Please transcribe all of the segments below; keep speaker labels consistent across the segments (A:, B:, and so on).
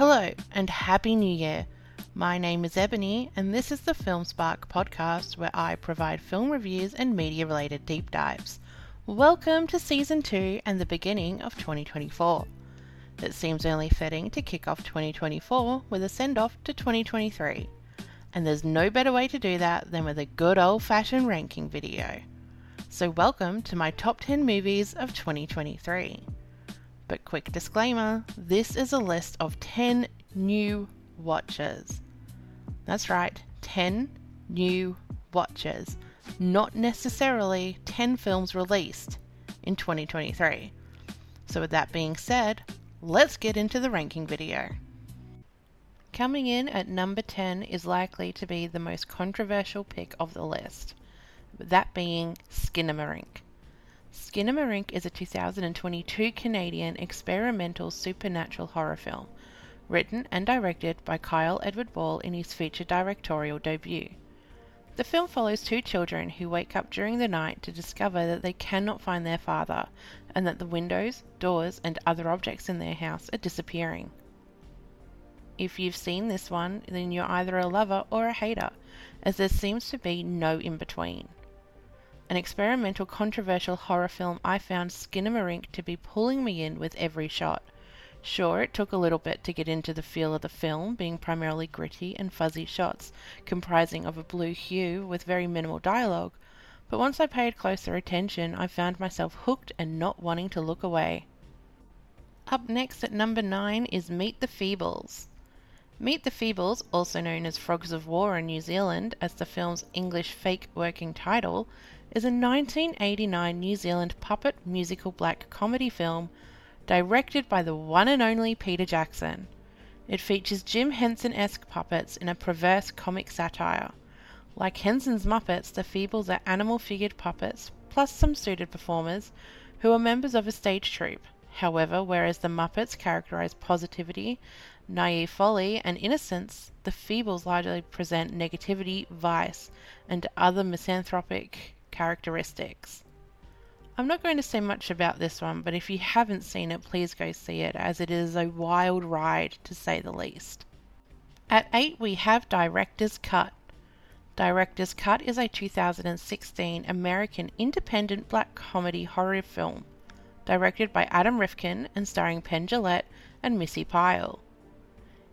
A: Hello and Happy New Year! My name is Ebony, and this is the Film Spark podcast where I provide film reviews and media related deep dives. Welcome to season 2 and the beginning of 2024. It seems only fitting to kick off 2024 with a send off to 2023, and there's no better way to do that than with a good old fashioned ranking video. So, welcome to my top 10 movies of 2023. But quick disclaimer this is a list of 10 new watches. That's right, 10 new watches, not necessarily 10 films released in 2023. So, with that being said, let's get into the ranking video. Coming in at number 10 is likely to be the most controversial pick of the list, that being Skinamarink. Skinamarink is a 2022 Canadian experimental supernatural horror film, written and directed by Kyle Edward Ball in his feature directorial debut. The film follows two children who wake up during the night to discover that they cannot find their father and that the windows, doors, and other objects in their house are disappearing. If you've seen this one, then you're either a lover or a hater, as there seems to be no in between an experimental controversial horror film, I found Skinamarink to be pulling me in with every shot. Sure, it took a little bit to get into the feel of the film, being primarily gritty and fuzzy shots, comprising of a blue hue with very minimal dialogue, but once I paid closer attention, I found myself hooked and not wanting to look away. Up next at number 9 is Meet the Feebles. Meet the Feebles, also known as Frogs of War in New Zealand, as the film's English fake working title, is a 1989 New Zealand puppet musical black comedy film directed by the one and only Peter Jackson. It features Jim Henson esque puppets in a perverse comic satire. Like Henson's Muppets, the Feebles are animal figured puppets, plus some suited performers, who are members of a stage troupe. However, whereas the Muppets characterize positivity, naive folly, and innocence, the Feebles largely present negativity, vice, and other misanthropic characteristics. I'm not going to say much about this one, but if you haven't seen it, please go see it, as it is a wild ride to say the least. At 8, we have Director's Cut. Director's Cut is a 2016 American independent black comedy horror film, directed by Adam Rifkin and starring Penn Jillette and Missy Pyle.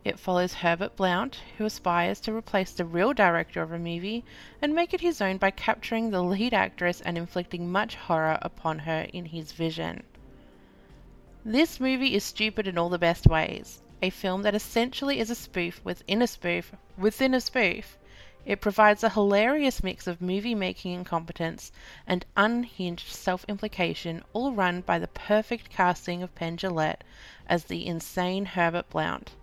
A: It follows Herbert Blount, who aspires to replace the real director of a movie and make it his own by capturing the lead actress and inflicting much horror upon her in his vision. This movie is stupid in all the best ways. A film that essentially is a spoof within a spoof within a spoof. It provides a hilarious mix of movie making incompetence and unhinged self implication, all run by the perfect casting of Penn Jillette as the insane Herbert Blount.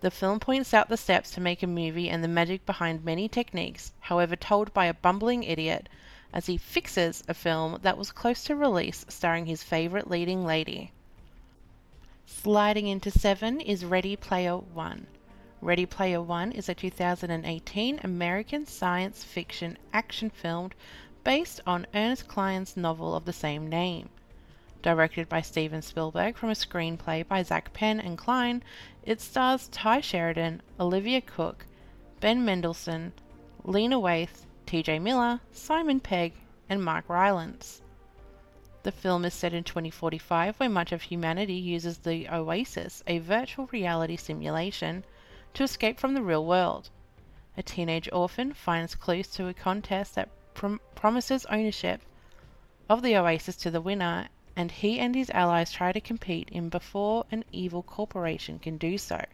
A: The film points out the steps to make a movie and the magic behind many techniques, however told by a bumbling idiot, as he fixes a film that was close to release starring his favourite leading lady. Sliding into 7 is Ready Player One. Ready Player One is a 2018 American science fiction action film based on Ernest Cline's novel of the same name. Directed by Steven Spielberg from a screenplay by Zak Penn and Cline, it stars Tye Sheridan, Olivia Cooke, Ben Mendelsohn, Lena Waithe, TJ Miller, Simon Pegg, and Mark Rylance. The film is set in 2045 where much of humanity uses the Oasis, a virtual reality simulation, to escape from the real world. A teenage orphan finds clues to a contest that prom- promises ownership of the Oasis to the winner and he and his allies try to compete in before an evil corporation can do so.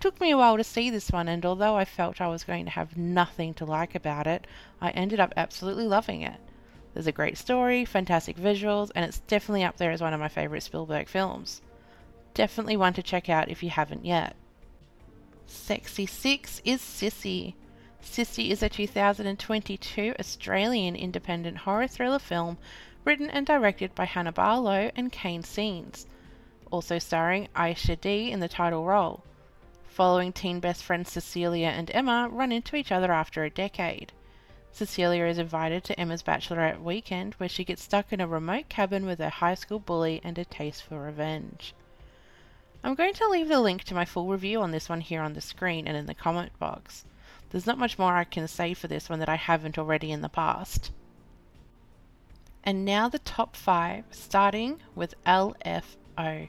A: Took me a while to see this one, and although I felt I was going to have nothing to like about it, I ended up absolutely loving it. There's a great story, fantastic visuals, and it's definitely up there as one of my favourite Spielberg films. Definitely one to check out if you haven't yet. Sexy 6 is Sissy. Sissy is a 2022 Australian independent horror thriller film written and directed by Hannah Barlow and Kane Senes, also starring Aisha Dee in the title role. Following teen best friends Cecilia and Emma run into each other after a decade. Cecilia is invited to Emma's bachelorette weekend where she gets stuck in a remote cabin with her high school bully and a taste for revenge. I'm going to leave the link to my full review on this one here on the screen and in the comment box. There's not much more I can say for this one that I haven't already in the past. And now the top five, starting with LFO.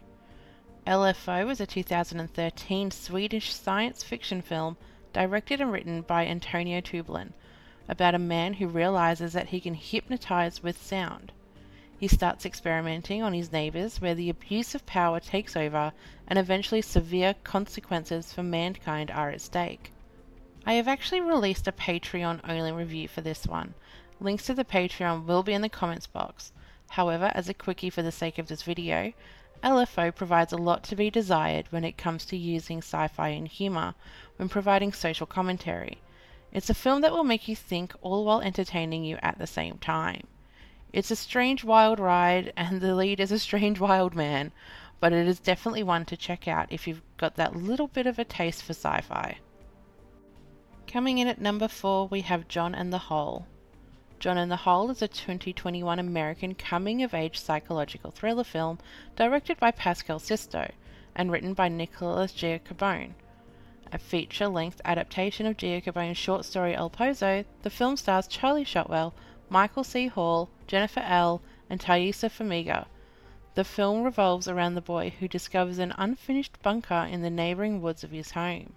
A: LFO was a 2013 Swedish science fiction film directed and written by Antonio Tublén about a man who realizes that he can hypnotize with sound. He starts experimenting on his neighbors where the abuse of power takes over and eventually severe consequences for mankind are at stake. I have actually released a Patreon only review for this one. Links to the Patreon will be in the comments box. However, as a quickie for the sake of this video, LFO provides a lot to be desired when it comes to using sci fi and humour when providing social commentary. It's a film that will make you think all while entertaining you at the same time. It's a strange, wild ride, and the lead is a strange, wild man, but it is definitely one to check out if you've got that little bit of a taste for sci fi. Coming in at number four, we have John and the Hole. John and the Hole is a 2021 American coming of age psychological thriller film directed by Pascual Sisto and written by Nicolas Giacobone. A feature length adaptation of Giacobone's short story El Pozo, the film stars Charlie Shotwell, Michael C. Hall, Jennifer Ehle, and Taissa Farmiga. The film revolves around the boy who discovers an unfinished bunker in the neighbouring woods of his home.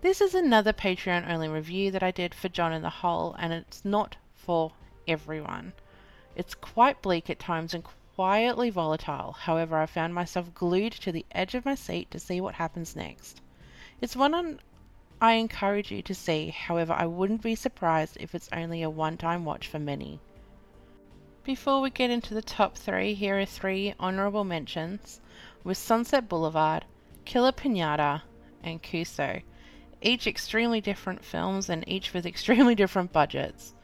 A: This is another Patreon only review that I did for John and the Hole, and it's not for everyone. It's quite bleak at times and quietly volatile, however, I found myself glued to the edge of my seat to see what happens next. It's one I encourage you to see, however, I wouldn't be surprised if it's only a one time watch for many. Before we get into the top three, here are three honourable mentions with Sunset Boulevard, Killer Pinata, and Kuso each extremely different films and each with extremely different budgets.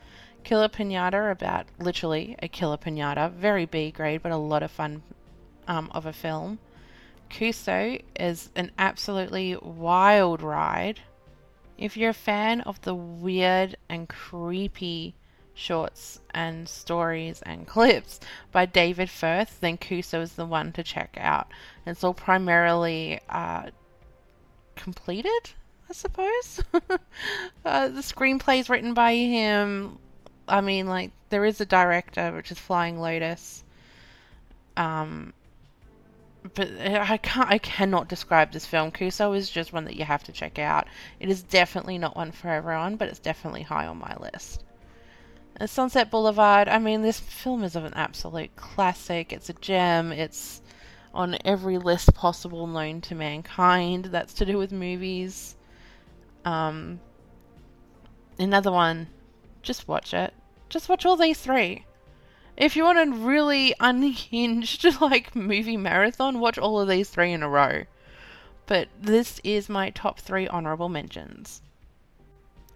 A: Killer Pinata about literally a killer pinata, very B grade, but a lot of fun um, of a film. Kuso is an absolutely wild ride. If you're a fan of the weird and creepy shorts and stories and clips by David Firth, then Kuso is the one to check out. It's all primarily uh, completed I suppose. uh, the screenplay is written by him. I mean, like there is a director, which is Flying Lotus. Um, but I can't, I cannot describe this film. Kuso is just one that you have to check out. It is definitely not one for everyone, but it's definitely high on my list. And Sunset Boulevard. I mean, this film is an absolute classic. It's a gem. It's on every list possible known to mankind. That's to do with movies. Um, another one, just watch it. Just watch all these three. If you want a really unhinged like movie marathon, watch all of these three in a row. But this is my top three honorable mentions.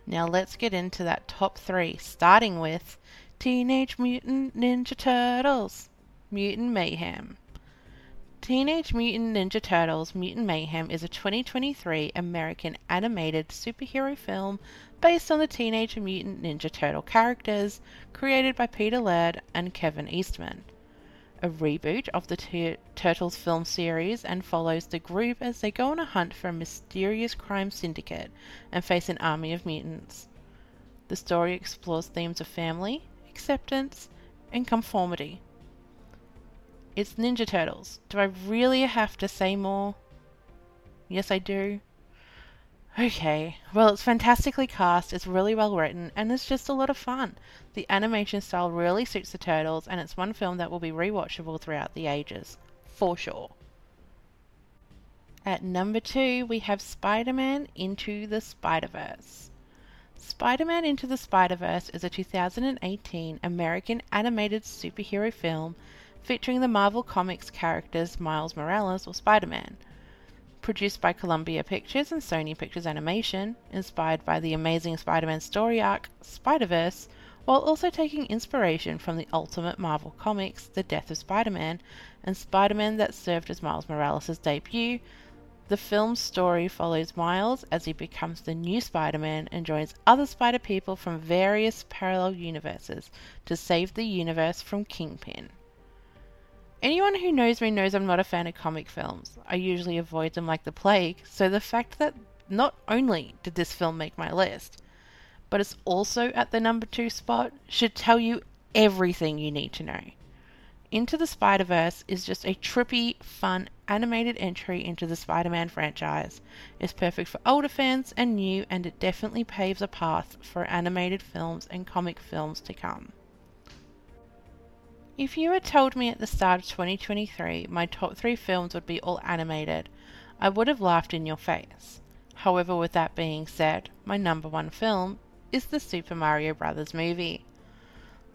A: Now let's get into that top three, starting with Teenage Mutant Ninja Turtles Mutant Mayhem. Teenage Mutant Ninja Turtles Mutant Mayhem is a 2023 American animated superhero film based on the Teenage Mutant Ninja Turtle characters created by Peter Laird and Kevin Eastman. A reboot of the Turtles film series and follows the group as they go on a hunt for a mysterious crime syndicate and face an army of mutants. The story explores themes of family, acceptance, and conformity it's Ninja Turtles. Do I really have to say more? Yes, I do. Okay, well, it's fantastically cast, it's really well written, and it's just a lot of fun. The animation style really suits the Turtles, and it's one film that will be rewatchable throughout the ages. For sure. At number two, we have Spider Man Into the Spider Verse. Spider Man Into the Spider Verse is a 2018 American animated superhero film featuring the Marvel Comics characters Miles Morales or Spider Man. Produced by Columbia Pictures and Sony Pictures Animation, inspired by the amazing Spider Man story arc, Spider Verse, while also taking inspiration from the Ultimate Marvel Comics, The Death of Spider Man, and Spider Man that served as Miles Morales' debut. The film's story follows Miles as he becomes the new Spider Man and joins other Spider people from various parallel universes to save the universe from Kingpin. Anyone who knows me knows I'm not a fan of comic films. I usually avoid them like the plague, so the fact that not only did this film make my list, but it's also at the number two spot should tell you everything you need to know. Into the Spider Verse is just a trippy, fun, animated entry into the Spider Man franchise. It's perfect for older fans and new, and it definitely paves a path for animated films and comic films to come. If you had told me at the start of 2023 my top three films would be all animated, I would have laughed in your face. However, with that being said, my number one film is the Super Mario Bros. movie.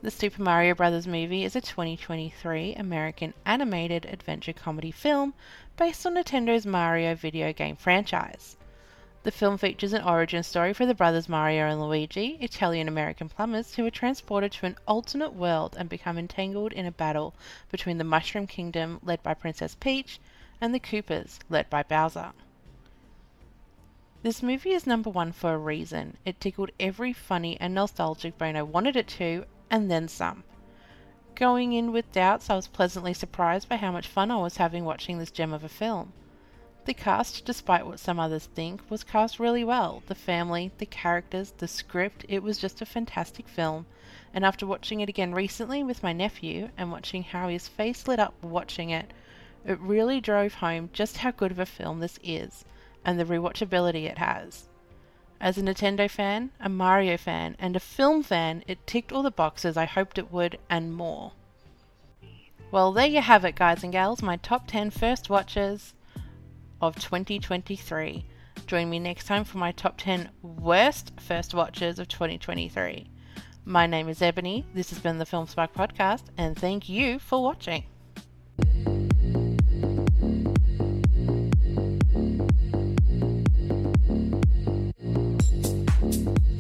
A: The Super Mario Bros. movie is a 2023 American animated adventure comedy film based on Nintendo's Mario video game franchise. The film features an origin story for the brothers Mario and Luigi, Italian American plumbers who are transported to an alternate world and become entangled in a battle between the Mushroom Kingdom, led by Princess Peach, and the Koopas, led by Bowser. This movie is number one for a reason. It tickled every funny and nostalgic brain I wanted it to, and then some. Going in with doubts, I was pleasantly surprised by how much fun I was having watching this gem of a film. The cast, despite what some others think, was cast really well. The family, the characters, the script, it was just a fantastic film. And after watching it again recently with my nephew and watching how his face lit up watching it, it really drove home just how good of a film this is and the rewatchability it has. As a Nintendo fan, a Mario fan, and a film fan, it ticked all the boxes I hoped it would and more. Well, there you have it, guys and gals, my top 10 first watches of 2023. Join me next time for my top 10 worst first watches of 2023. My name is Ebony, this has been the Film Spark Podcast, and thank you for watching.